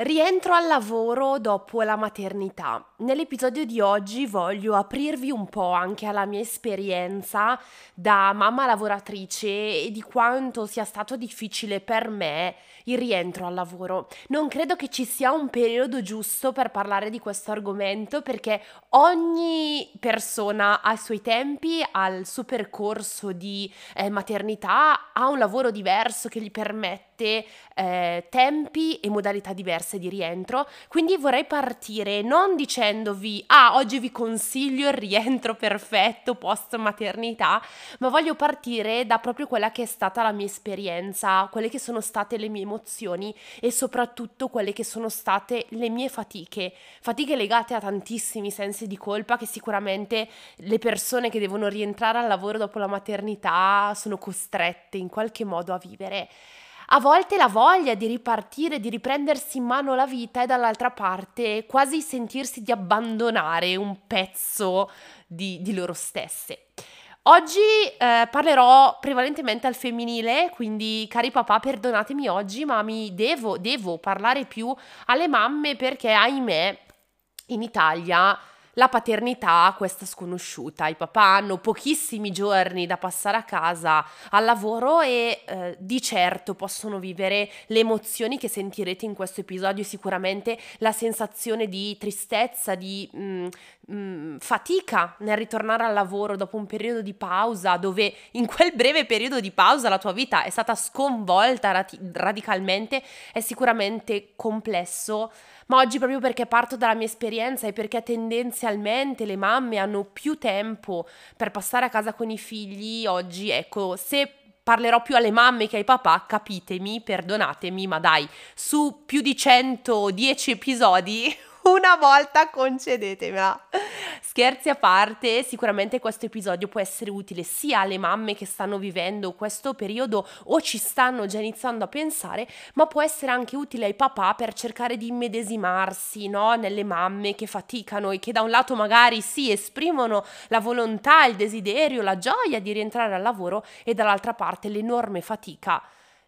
Rientro al lavoro dopo la maternità. Nell'episodio di oggi voglio aprirvi un po' anche alla mia esperienza da mamma lavoratrice e di quanto sia stato difficile per me il rientro al lavoro. Non credo che ci sia un periodo giusto per parlare di questo argomento perché ogni persona ha i suoi tempi, ha il suo percorso di eh, maternità, ha un lavoro diverso che gli permette eh, tempi e modalità diverse di rientro, quindi vorrei partire non dicendovi ah oggi vi consiglio il rientro perfetto post maternità, ma voglio partire da proprio quella che è stata la mia esperienza, quelle che sono state le mie emozioni e soprattutto quelle che sono state le mie fatiche, fatiche legate a tantissimi sensi di colpa che sicuramente le persone che devono rientrare al lavoro dopo la maternità sono costrette in qualche modo a vivere. A volte la voglia di ripartire, di riprendersi in mano la vita e dall'altra parte quasi sentirsi di abbandonare un pezzo di, di loro stesse. Oggi eh, parlerò prevalentemente al femminile, quindi cari papà perdonatemi oggi, ma mi devo, devo parlare più alle mamme perché ahimè in Italia la paternità questa sconosciuta. I papà hanno pochissimi giorni da passare a casa al lavoro e eh, di certo possono vivere le emozioni che sentirete in questo episodio, sicuramente la sensazione di tristezza, di mh, mm, mh, mm, fatica nel ritornare al lavoro dopo un periodo di pausa dove in quel breve periodo di pausa la tua vita è stata sconvolta rati- radicalmente, è sicuramente complesso ma oggi proprio perché parto dalla mia esperienza e perché tendenzialmente le mamme hanno più tempo per passare a casa con i figli, oggi ecco, se parlerò più alle mamme che ai papà, capitemi, perdonatemi, ma dai, su più di 110 episodi una volta concedetemela. Scherzi a parte, sicuramente questo episodio può essere utile sia alle mamme che stanno vivendo questo periodo o ci stanno già iniziando a pensare, ma può essere anche utile ai papà per cercare di immedesimarsi no? nelle mamme che faticano e che da un lato magari sì esprimono la volontà, il desiderio, la gioia di rientrare al lavoro e dall'altra parte l'enorme fatica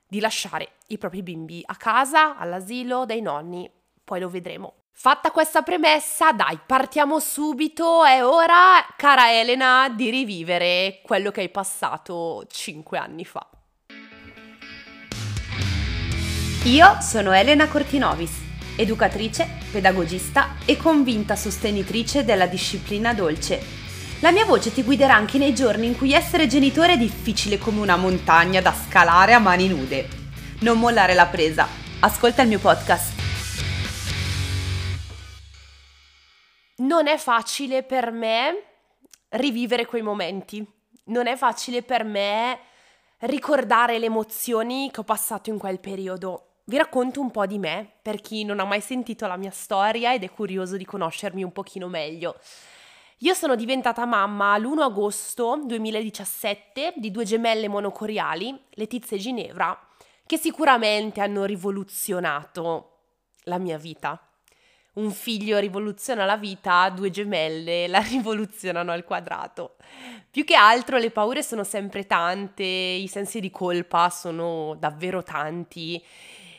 di lasciare i propri bimbi a casa, all'asilo, dai nonni. Poi lo vedremo. Fatta questa premessa, dai, partiamo subito. È ora, cara Elena, di rivivere quello che hai passato cinque anni fa. Io sono Elena Cortinovis, educatrice, pedagogista e convinta sostenitrice della disciplina dolce. La mia voce ti guiderà anche nei giorni in cui essere genitore è difficile come una montagna da scalare a mani nude. Non mollare la presa. Ascolta il mio podcast. Non è facile per me rivivere quei momenti, non è facile per me ricordare le emozioni che ho passato in quel periodo. Vi racconto un po' di me per chi non ha mai sentito la mia storia ed è curioso di conoscermi un pochino meglio. Io sono diventata mamma l'1 agosto 2017 di due gemelle monocoriali, Letizia e Ginevra, che sicuramente hanno rivoluzionato la mia vita un figlio rivoluziona la vita, due gemelle la rivoluzionano al quadrato. Più che altro le paure sono sempre tante, i sensi di colpa sono davvero tanti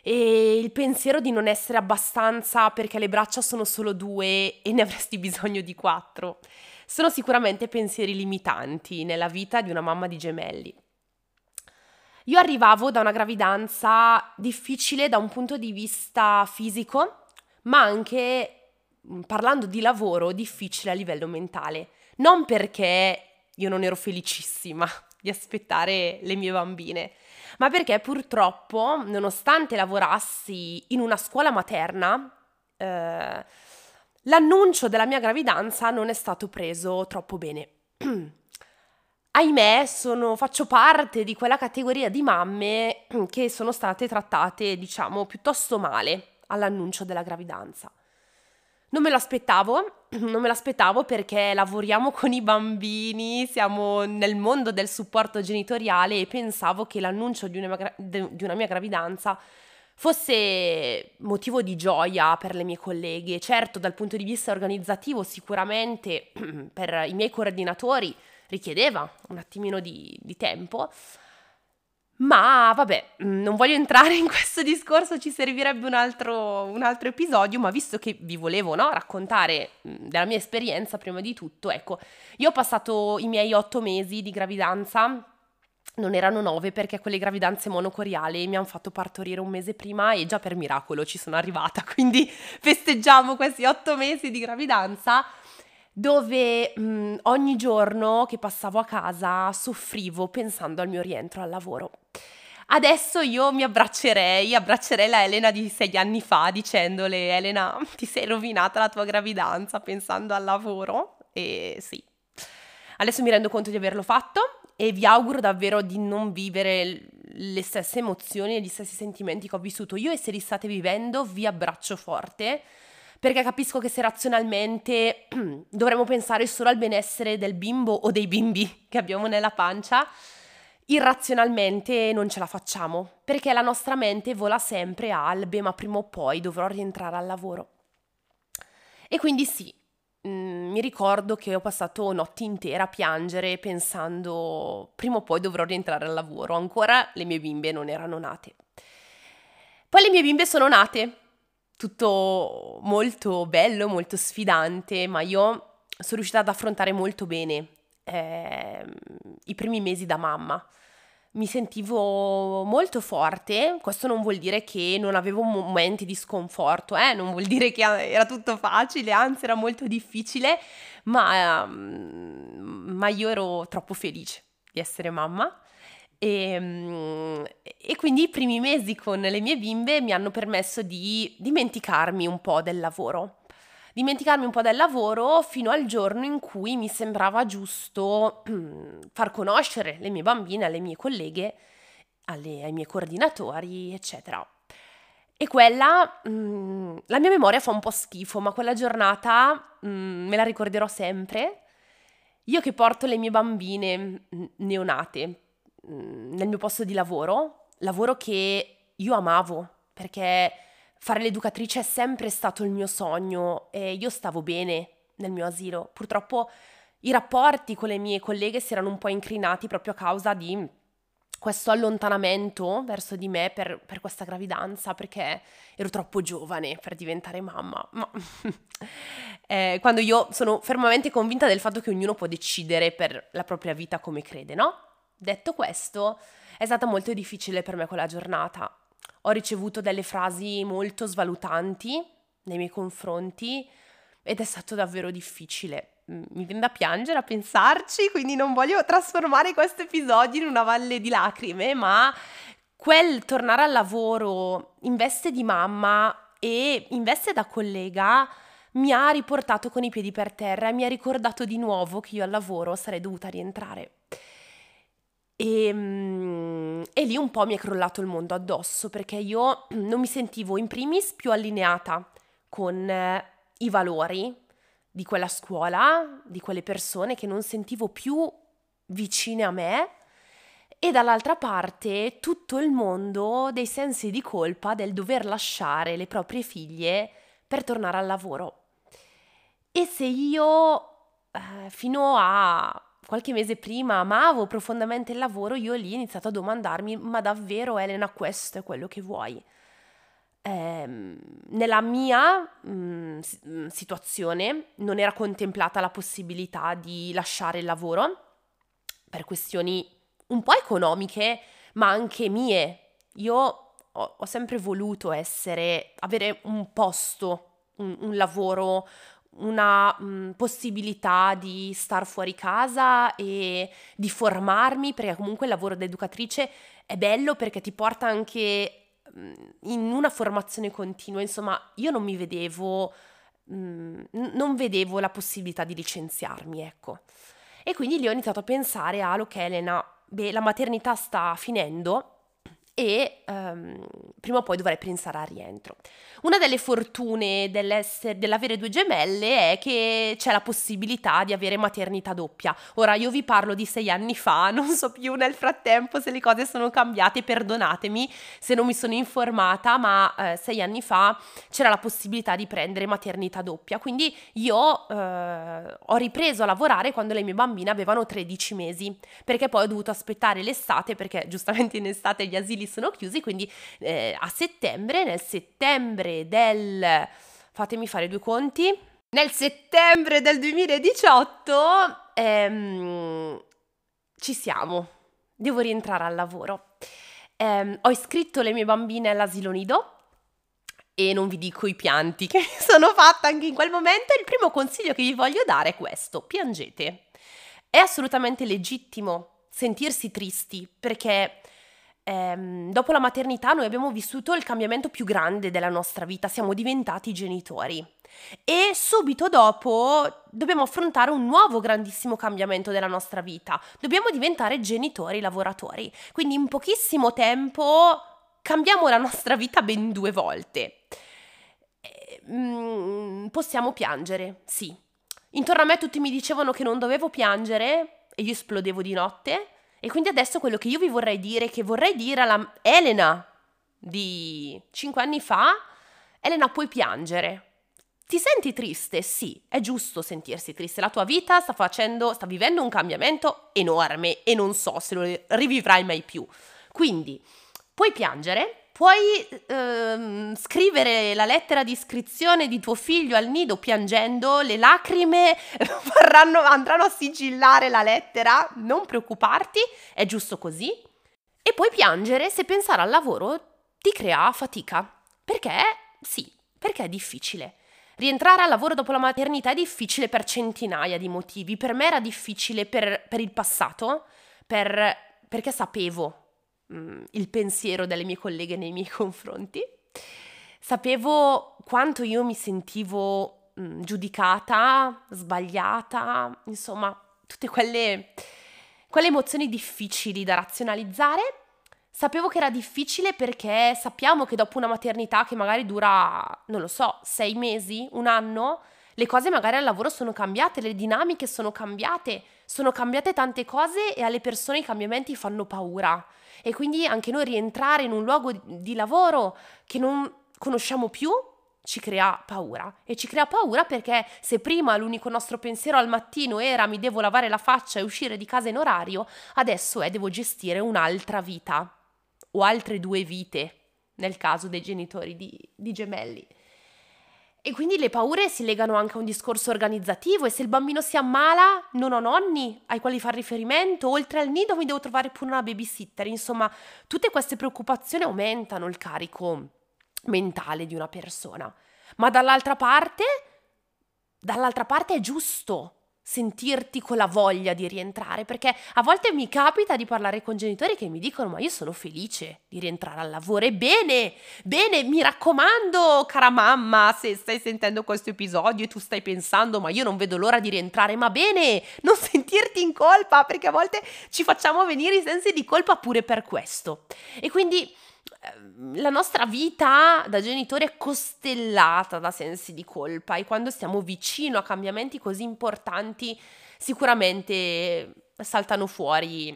e il pensiero di non essere abbastanza perché le braccia sono solo due e ne avresti bisogno di quattro. Sono sicuramente pensieri limitanti nella vita di una mamma di gemelli. Io arrivavo da una gravidanza difficile da un punto di vista fisico, ma anche mm, parlando di lavoro difficile a livello mentale. Non perché io non ero felicissima di aspettare le mie bambine, ma perché purtroppo, nonostante lavorassi in una scuola materna, eh, l'annuncio della mia gravidanza non è stato preso troppo bene. Ahimè, sono, faccio parte di quella categoria di mamme che sono state trattate, diciamo, piuttosto male all'annuncio della gravidanza. Non me l'aspettavo, non me l'aspettavo perché lavoriamo con i bambini, siamo nel mondo del supporto genitoriale e pensavo che l'annuncio di una, di una mia gravidanza fosse motivo di gioia per le mie colleghe. Certo, dal punto di vista organizzativo, sicuramente per i miei coordinatori richiedeva un attimino di, di tempo, Ma vabbè, mm, non voglio entrare in questo discorso, ci servirebbe un altro, un altro episodio, ma visto che vi volevo no, raccontare mm, della mia esperienza prima di tutto, ecco, io ho passato i miei otto mesi di gravidanza, non erano nove perché quelle gravidanze monocoriali mi hanno fatto partorire un mese prima e già per miracolo ci sono arrivata, quindi festeggiamo questi otto mesi di gravidanza dove mh, ogni giorno che passavo a casa soffrivo pensando al mio rientro al lavoro. Adesso io mi abbraccerei, abbraccerei la Elena di sei anni fa dicendole Elena ti sei rovinata la tua gravidanza pensando al lavoro e sì. Adesso mi rendo conto di averlo fatto e vi auguro davvero di non vivere le stesse emozioni e gli stessi sentimenti che ho vissuto io e se li state vivendo vi abbraccio forte perché capisco che se razionalmente dovremmo pensare solo al benessere del bimbo o dei bimbi che abbiamo nella pancia, irrazionalmente non ce la facciamo, perché la nostra mente vola sempre al beh ma prima o poi dovrò rientrare al lavoro. E quindi sì, mh, mm, mi ricordo che ho passato notti intere a piangere pensando prima o poi dovrò rientrare al lavoro, ancora le mie bimbe non erano nate. Poi le mie bimbe sono nate tutto molto bello, molto sfidante, ma io sono riuscita ad affrontare molto bene eh, i primi mesi da mamma. Mi sentivo molto forte, questo non vuol dire che non avevo momenti di sconforto, eh? non vuol dire che era tutto facile, anzi era molto difficile, ma, ma io ero troppo felice di essere mamma e, ehm, e, quindi i primi mesi con le mie bimbe mi hanno permesso di dimenticarmi un po' del lavoro. Dimenticarmi un po' del lavoro fino al giorno in cui mi sembrava giusto far conoscere le mie bambine alle mie colleghe, alle, ai miei coordinatori, eccetera. E quella, mh, mm, la mia memoria fa un po' schifo, ma quella giornata mh, mm, me la ricorderò sempre. Io che porto le mie bambine mm, neonate nel mio posto di lavoro, lavoro che io amavo perché fare l'educatrice è sempre stato il mio sogno e io stavo bene nel mio asilo. Purtroppo i rapporti con le mie colleghe si erano un po' incrinati proprio a causa di questo allontanamento verso di me per, per questa gravidanza perché ero troppo giovane per diventare mamma. Ma eh, quando io sono fermamente convinta del fatto che ognuno può decidere per la propria vita come crede, no? Detto questo, è stata molto difficile per me quella giornata. Ho ricevuto delle frasi molto svalutanti nei miei confronti ed è stato davvero difficile. Mi viene da piangere a pensarci, quindi non voglio trasformare questo episodio in una valle di lacrime, ma quel tornare al lavoro in veste di mamma e in veste da collega mi ha riportato con i piedi per terra e mi ha ricordato di nuovo che io al lavoro sarei dovuta rientrare. E, ehm, e, lì un po' mi è crollato il mondo addosso perché io non mi sentivo in primis più allineata con eh, i valori di quella scuola, di quelle persone che non sentivo più vicine a me e dall'altra parte tutto il mondo dei sensi di colpa del dover lasciare le proprie figlie per tornare al lavoro. E se io eh, fino a qualche mese prima amavo profondamente il lavoro, io lì ho iniziato a domandarmi, ma davvero Elena questo è quello che vuoi? Eh, nella mia mh, mm, mm, situazione non era contemplata la possibilità di lasciare il lavoro per questioni un po' economiche, ma anche mie. Io ho, ho sempre voluto essere, avere un posto, un, un lavoro, una mh, possibilità di star fuori casa e di formarmi, perché comunque il lavoro da educatrice è bello perché ti porta anche mh, in una formazione continua, insomma, io non mi vedevo, mh, non vedevo la possibilità di licenziarmi, ecco. E quindi lì ho iniziato a pensare a, ok Elena, beh, la maternità sta finendo e um, prima o poi dovrei pensare al rientro. Una delle fortune dell'avere due gemelle è che c'è la possibilità di avere maternità doppia. Ora io vi parlo di sei anni fa, non so più nel frattempo se le cose sono cambiate, perdonatemi se non mi sono informata, ma eh, sei anni fa c'era la possibilità di prendere maternità doppia. Quindi io eh, ho ripreso a lavorare quando le mie bambine avevano 13 mesi, perché poi ho dovuto aspettare l'estate, perché giustamente in estate gli asili sono chiusi, quindi eh, a settembre, nel settembre del... fatemi fare due conti. Nel settembre del 2018 ehm, ci siamo, devo rientrare al lavoro. Eh, ho iscritto le mie bambine all'asilo nido e non vi dico i pianti che mi sono fatta anche in quel momento. Il primo consiglio che vi voglio dare è questo: piangete. È assolutamente legittimo sentirsi tristi perché ehm, dopo la maternità noi abbiamo vissuto il cambiamento più grande della nostra vita, siamo diventati genitori. E subito dopo dobbiamo affrontare un nuovo grandissimo cambiamento della nostra vita. Dobbiamo diventare genitori lavoratori. Quindi in pochissimo tempo cambiamo la nostra vita ben due volte. Mm, possiamo piangere, sì. Intorno a me tutti mi dicevano che non dovevo piangere e io esplodevo di notte. E quindi adesso quello che io vi vorrei dire, che vorrei dire alla Elena di 5 anni fa, Elena puoi piangere. Ti senti triste? Sì, è giusto sentirsi triste. La tua vita sta facendo, sta vivendo un cambiamento enorme e non so se lo rivivrai mai più. Quindi, puoi piangere, Puoi ehm, scrivere la lettera di iscrizione di tuo figlio al nido piangendo, le lacrime varranno, andranno a sigillare la lettera, non preoccuparti, è giusto così. E puoi piangere se pensare al lavoro ti crea fatica. Perché? Sì, perché è difficile. Rientrare al lavoro dopo la maternità è difficile per centinaia di motivi. Per me era difficile per, per il passato, per, perché sapevo mh, mm, il pensiero delle mie colleghe nei miei confronti. Sapevo quanto io mi sentivo mh, mm, giudicata, sbagliata, insomma, tutte quelle, quelle emozioni difficili da razionalizzare. Sapevo che era difficile perché sappiamo che dopo una maternità che magari dura, non lo so, sei mesi, un anno, le cose magari al lavoro sono cambiate, le dinamiche sono cambiate, sono cambiate tante cose e alle persone i cambiamenti fanno paura e quindi anche noi rientrare in un luogo di lavoro che non conosciamo più ci crea paura e ci crea paura perché se prima l'unico nostro pensiero al mattino era mi devo lavare la faccia e uscire di casa in orario, adesso è devo gestire un'altra vita o altre due vite nel caso dei genitori di, di gemelli. E quindi le paure si legano anche a un discorso organizzativo e se il bambino si ammala non ho nonni ai quali far riferimento, oltre al nido mi devo trovare pure una babysitter, insomma tutte queste preoccupazioni aumentano il carico mentale di una persona. Ma dall'altra parte, dall'altra parte è giusto sentirti con la voglia di rientrare, perché a volte mi capita di parlare con genitori che mi dicono ma io sono felice di rientrare al lavoro e bene, bene, mi raccomando cara mamma, se stai sentendo questo episodio e tu stai pensando ma io non vedo l'ora di rientrare, ma bene, non sentirti in colpa, perché a volte ci facciamo venire i sensi di colpa pure per questo. E quindi la nostra vita da genitore è costellata da sensi di colpa e quando stiamo vicino a cambiamenti così importanti sicuramente saltano fuori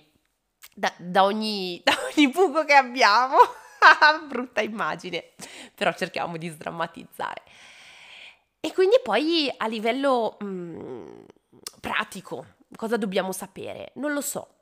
da, da, ogni, da ogni buco che abbiamo. Brutta immagine, però cerchiamo di sdrammatizzare. E quindi poi a livello mh, mm, pratico, cosa dobbiamo sapere? Non lo so.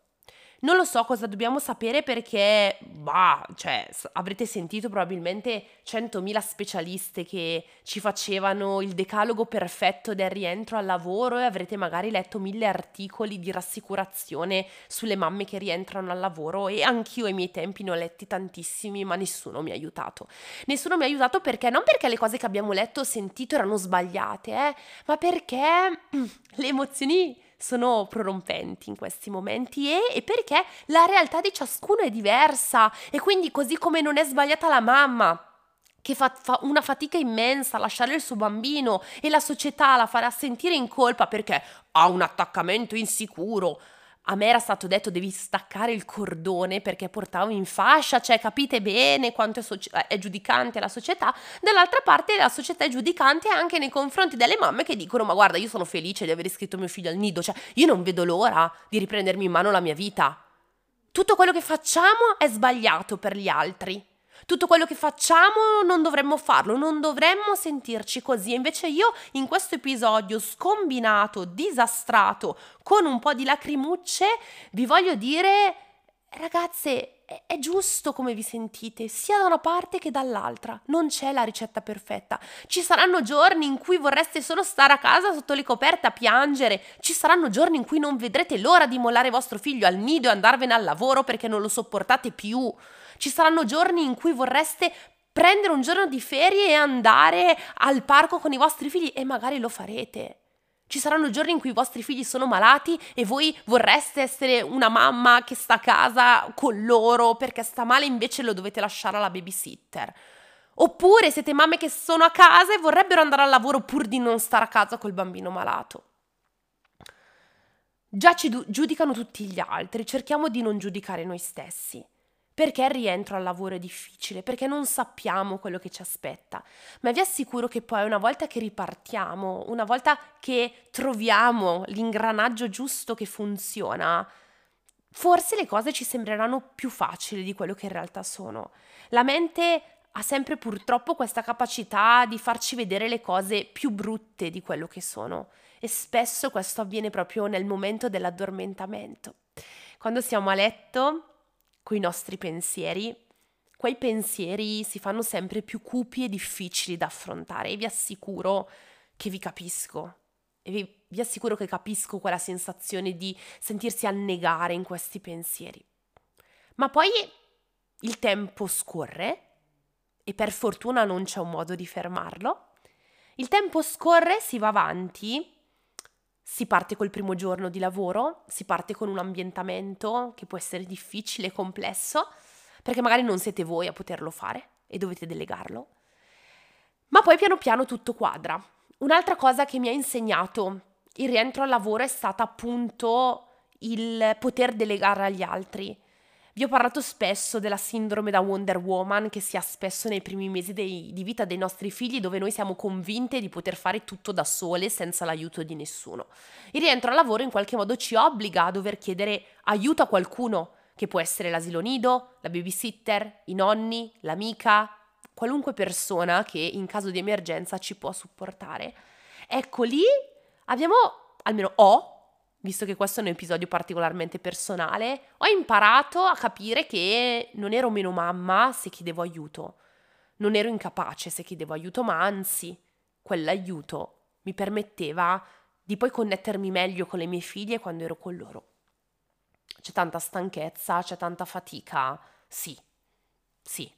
Non lo so cosa dobbiamo sapere perché, bah, cioè, avrete sentito probabilmente 100.000 specialiste che ci facevano il decalogo perfetto del rientro al lavoro e avrete magari letto mille articoli di rassicurazione sulle mamme che rientrano al lavoro e anch'io ai miei tempi ne ho letti tantissimi, ma nessuno mi ha aiutato. Nessuno mi ha aiutato perché non perché le cose che abbiamo letto o sentito erano sbagliate, eh, ma perché le emozioni sono prorompenti in questi momenti e, e, perché la realtà di ciascuno è diversa e quindi così come non è sbagliata la mamma che fa, fa, una fatica immensa a lasciare il suo bambino e la società la farà sentire in colpa perché ha un attaccamento insicuro a me era stato detto devi staccare il cordone perché portavo in fascia, cioè capite bene quanto è, soci- è, giudicante la società, dall'altra parte la società è giudicante anche nei confronti delle mamme che dicono ma guarda io sono felice di aver iscritto mio figlio al nido, cioè io non vedo l'ora di riprendermi in mano la mia vita. Tutto quello che facciamo è sbagliato per gli altri. Tutto quello che facciamo non dovremmo farlo, non dovremmo sentirci così. Invece io in questo episodio scombinato, disastrato, con un po' di lacrimucce, vi voglio dire, ragazze, è giusto come vi sentite, sia da una parte che dall'altra. Non c'è la ricetta perfetta. Ci saranno giorni in cui vorreste solo stare a casa sotto le coperte a piangere. Ci saranno giorni in cui non vedrete l'ora di mollare vostro figlio al nido e andarvene al lavoro perché non lo sopportate più. Ci saranno giorni in cui vorreste prendere un giorno di ferie e andare al parco con i vostri figli e magari lo farete. Ci saranno giorni in cui i vostri figli sono malati e voi vorreste essere una mamma che sta a casa con loro perché sta male, invece lo dovete lasciare alla babysitter. Oppure siete mamme che sono a casa e vorrebbero andare al lavoro pur di non stare a casa col bambino malato. Già ci giudicano tutti gli altri, cerchiamo di non giudicare noi stessi. Perché il rientro al lavoro è difficile? Perché non sappiamo quello che ci aspetta. Ma vi assicuro che poi una volta che ripartiamo, una volta che troviamo l'ingranaggio giusto che funziona, forse le cose ci sembreranno più facili di quello che in realtà sono. La mente ha sempre purtroppo questa capacità di farci vedere le cose più brutte di quello che sono e spesso questo avviene proprio nel momento dell'addormentamento. Quando siamo a letto coi nostri pensieri, quei pensieri si fanno sempre più cupi e difficili da affrontare e vi assicuro che vi capisco. E vi, vi assicuro che capisco quella sensazione di sentirsi annegare in questi pensieri. Ma poi il tempo scorre e per fortuna non c'è un modo di fermarlo. Il tempo scorre, si va avanti si parte col primo giorno di lavoro, si parte con un ambientamento che può essere difficile complesso, perché magari non siete voi a poterlo fare e dovete delegarlo. Ma poi piano piano tutto quadra. Un'altra cosa che mi ha insegnato il rientro al lavoro è stata appunto il poter delegare agli altri, vi ho parlato spesso della sindrome da Wonder Woman che si ha spesso nei primi mesi dei, di vita dei nostri figli dove noi siamo convinte di poter fare tutto da sole senza l'aiuto di nessuno. Il rientro al lavoro in qualche modo ci obbliga a dover chiedere aiuto a qualcuno, che può essere l'asilo nido, la babysitter, i nonni, l'amica, qualunque persona che in caso di emergenza ci può supportare. Ecco lì abbiamo, almeno ho, visto che questo è un episodio particolarmente personale, ho imparato a capire che non ero meno mamma se chiedevo aiuto, non ero incapace se chiedevo aiuto, ma anzi, quell'aiuto mi permetteva di poi connettermi meglio con le mie figlie quando ero con loro. C'è tanta stanchezza, c'è tanta fatica, sì, sì,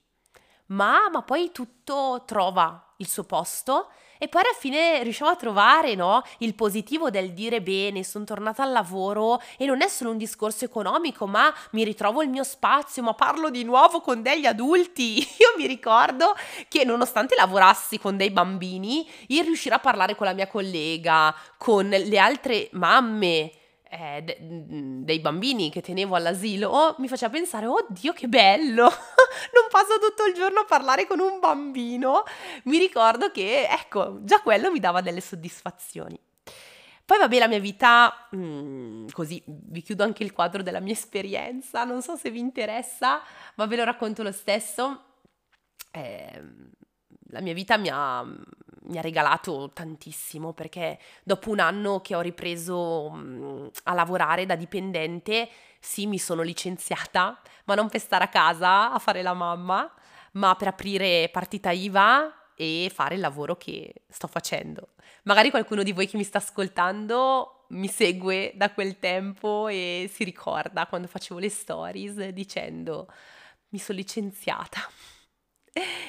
ma, ma poi tutto trova il suo posto e poi alla fine riusciamo a trovare no, il positivo del dire bene, sono tornata al lavoro e non è solo un discorso economico, ma mi ritrovo il mio spazio, ma parlo di nuovo con degli adulti. Io mi ricordo che nonostante lavorassi con dei bambini, il riuscire a parlare con la mia collega, con le altre mamme, eh, de- dei bambini che tenevo all'asilo mi faceva pensare, oddio che bello, non passo tutto il giorno a parlare con un bambino. Mi ricordo che, ecco, già quello mi dava delle soddisfazioni. Poi vabbè la mia vita, mm, così vi chiudo anche il quadro della mia esperienza, non so se vi interessa, ma ve lo racconto lo stesso. Eh, la mia vita mi ha, mi ha regalato tantissimo perché dopo un anno che ho ripreso mh, a lavorare da dipendente, sì, mi sono licenziata, ma non per stare a casa a fare la mamma, ma per aprire partita IVA e fare il lavoro che sto facendo. Magari qualcuno di voi che mi sta ascoltando mi segue da quel tempo e si ricorda quando facevo le stories dicendo mi sono licenziata.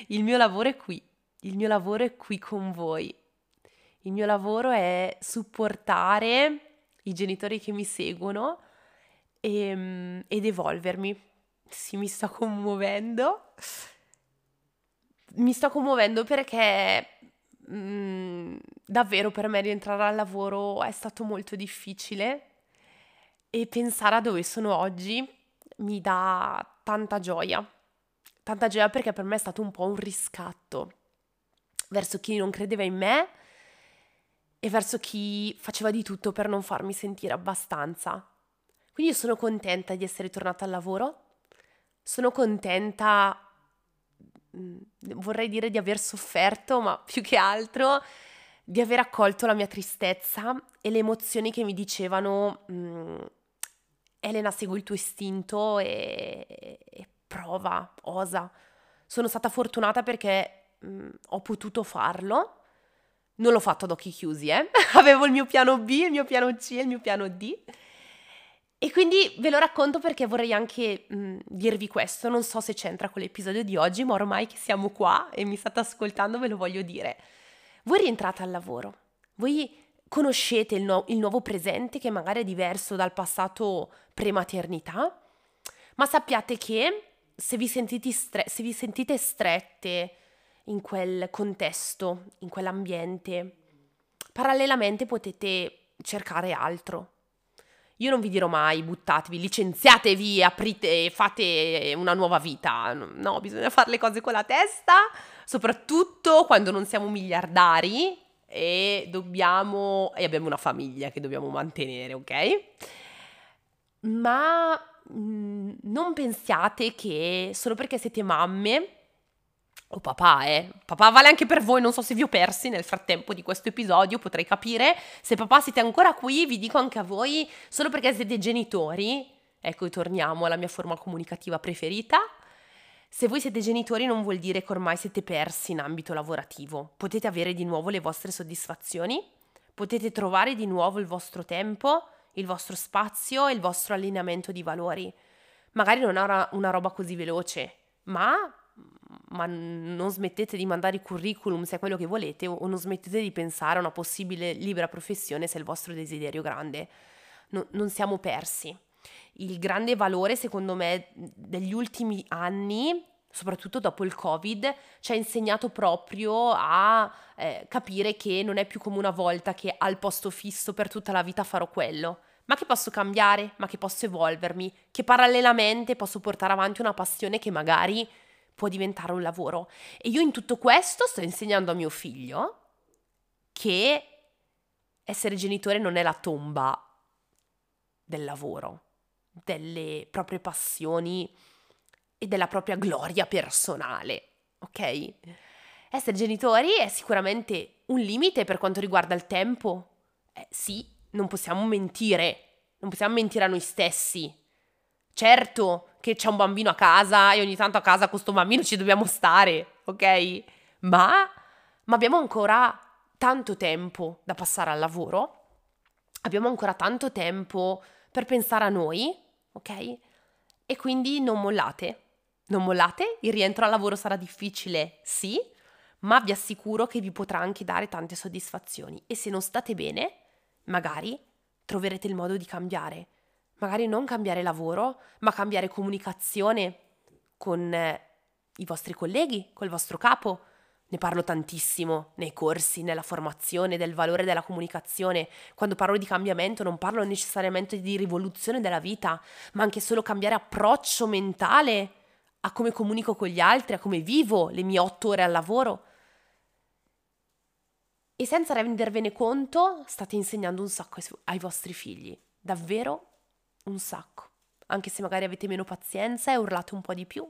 Il mio lavoro è qui il mio lavoro è qui con voi. Il mio lavoro è supportare i genitori che mi seguono e, ehm, ed evolvermi. Sì, mi sto commuovendo. Mi sto commuovendo perché mh, mm, davvero per me rientrare al lavoro è stato molto difficile e pensare a dove sono oggi mi dà tanta gioia. Tanta gioia perché per me è stato un po' un riscatto verso chi non credeva in me e verso chi faceva di tutto per non farmi sentire abbastanza. Quindi sono contenta di essere tornata al lavoro, sono contenta, mm, vorrei dire di aver sofferto, ma più che altro di aver accolto la mia tristezza e le emozioni che mi dicevano mm, Elena segui il tuo istinto e, e prova, osa. Sono stata fortunata perché mh, mm, ho potuto farlo. Non l'ho fatto ad occhi chiusi, eh. Avevo il mio piano B, il mio piano C e il mio piano D. E quindi ve lo racconto perché vorrei anche mh, dirvi questo. Non so se c'entra con l'episodio di oggi, ma ormai che siamo qua e mi state ascoltando ve lo voglio dire. Voi rientrate al lavoro, voi conoscete il, no- il nuovo presente che magari è diverso dal passato pre-maternità, ma sappiate che se vi, stre- se vi sentite strette in quel contesto, in quell'ambiente, parallelamente potete cercare altro. Io non vi dirò mai buttatevi, licenziatevi, aprite, fate una nuova vita. No, bisogna fare le cose con la testa, soprattutto quando non siamo miliardari e dobbiamo e abbiamo una famiglia che dobbiamo mantenere, ok? Ma mh, mm, non pensiate che solo perché siete mamme o papà, eh. Papà vale anche per voi, non so se vi ho persi nel frattempo di questo episodio, potrei capire. Se papà siete ancora qui, vi dico anche a voi, solo perché siete genitori, ecco, torniamo alla mia forma comunicativa preferita. Se voi siete genitori non vuol dire che ormai siete persi in ambito lavorativo. Potete avere di nuovo le vostre soddisfazioni, potete trovare di nuovo il vostro tempo, il vostro spazio e il vostro allineamento di valori. Magari non è una roba così veloce, ma ma non smettete di mandare i curriculum se è quello che volete o non smettete di pensare a una possibile libera professione se è il vostro desiderio grande. No, non siamo persi. Il grande valore, secondo me, degli ultimi anni, soprattutto dopo il Covid, ci ha insegnato proprio a eh, capire che non è più come una volta che al posto fisso per tutta la vita farò quello, ma che posso cambiare, ma che posso evolvermi, che parallelamente posso portare avanti una passione che magari può diventare un lavoro. E io in tutto questo sto insegnando a mio figlio che essere genitore non è la tomba del lavoro, delle proprie passioni e della propria gloria personale, ok? Essere genitori è sicuramente un limite per quanto riguarda il tempo. Eh, sì, non possiamo mentire, non possiamo mentire a noi stessi. Certo che c'è un bambino a casa e ogni tanto a casa con questo bambino ci dobbiamo stare, ok? Ma, ma abbiamo ancora tanto tempo da passare al lavoro, abbiamo ancora tanto tempo per pensare a noi, ok? E quindi non mollate. Non mollate, il rientro al lavoro sarà difficile, sì, ma vi assicuro che vi potrà anche dare tante soddisfazioni. E se non state bene, magari troverete il modo di cambiare magari non cambiare lavoro, ma cambiare comunicazione con eh, i vostri colleghi, col vostro capo. Ne parlo tantissimo nei corsi, nella formazione del valore della comunicazione. Quando parlo di cambiamento non parlo necessariamente di rivoluzione della vita, ma anche solo cambiare approccio mentale a come comunico con gli altri, a come vivo le mie otto ore al lavoro. E senza rendervene conto state insegnando un sacco ai vostri figli. Davvero un sacco, anche se magari avete meno pazienza e urlate un po' di più,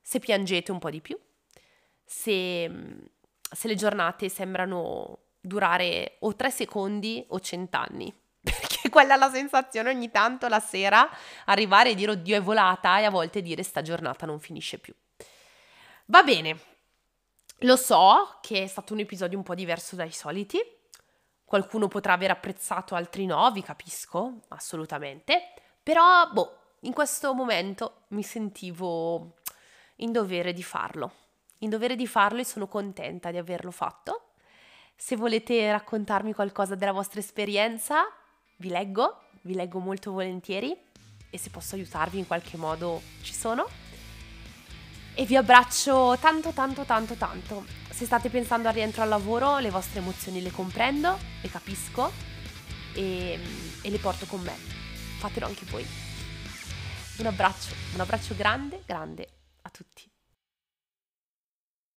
se piangete un po' di più, se, se le giornate sembrano durare o tre secondi o cent'anni. Perché quella è la sensazione ogni tanto la sera arrivare e dire oddio è volata e a volte dire sta giornata non finisce più. Va bene, lo so che è stato un episodio un po' diverso dai soliti, Qualcuno potrà aver apprezzato, altri no, vi capisco, assolutamente. Però, boh, in questo momento mi sentivo in dovere di farlo. In dovere di farlo e sono contenta di averlo fatto. Se volete raccontarmi qualcosa della vostra esperienza, vi leggo, vi leggo molto volentieri e se posso aiutarvi in qualche modo ci sono. E vi abbraccio tanto tanto tanto tanto. Se state pensando al rientro al lavoro, le vostre emozioni le comprendo, le capisco e, e le porto con me. fatelo anche voi. Un abbraccio, un abbraccio grande, grande a tutti.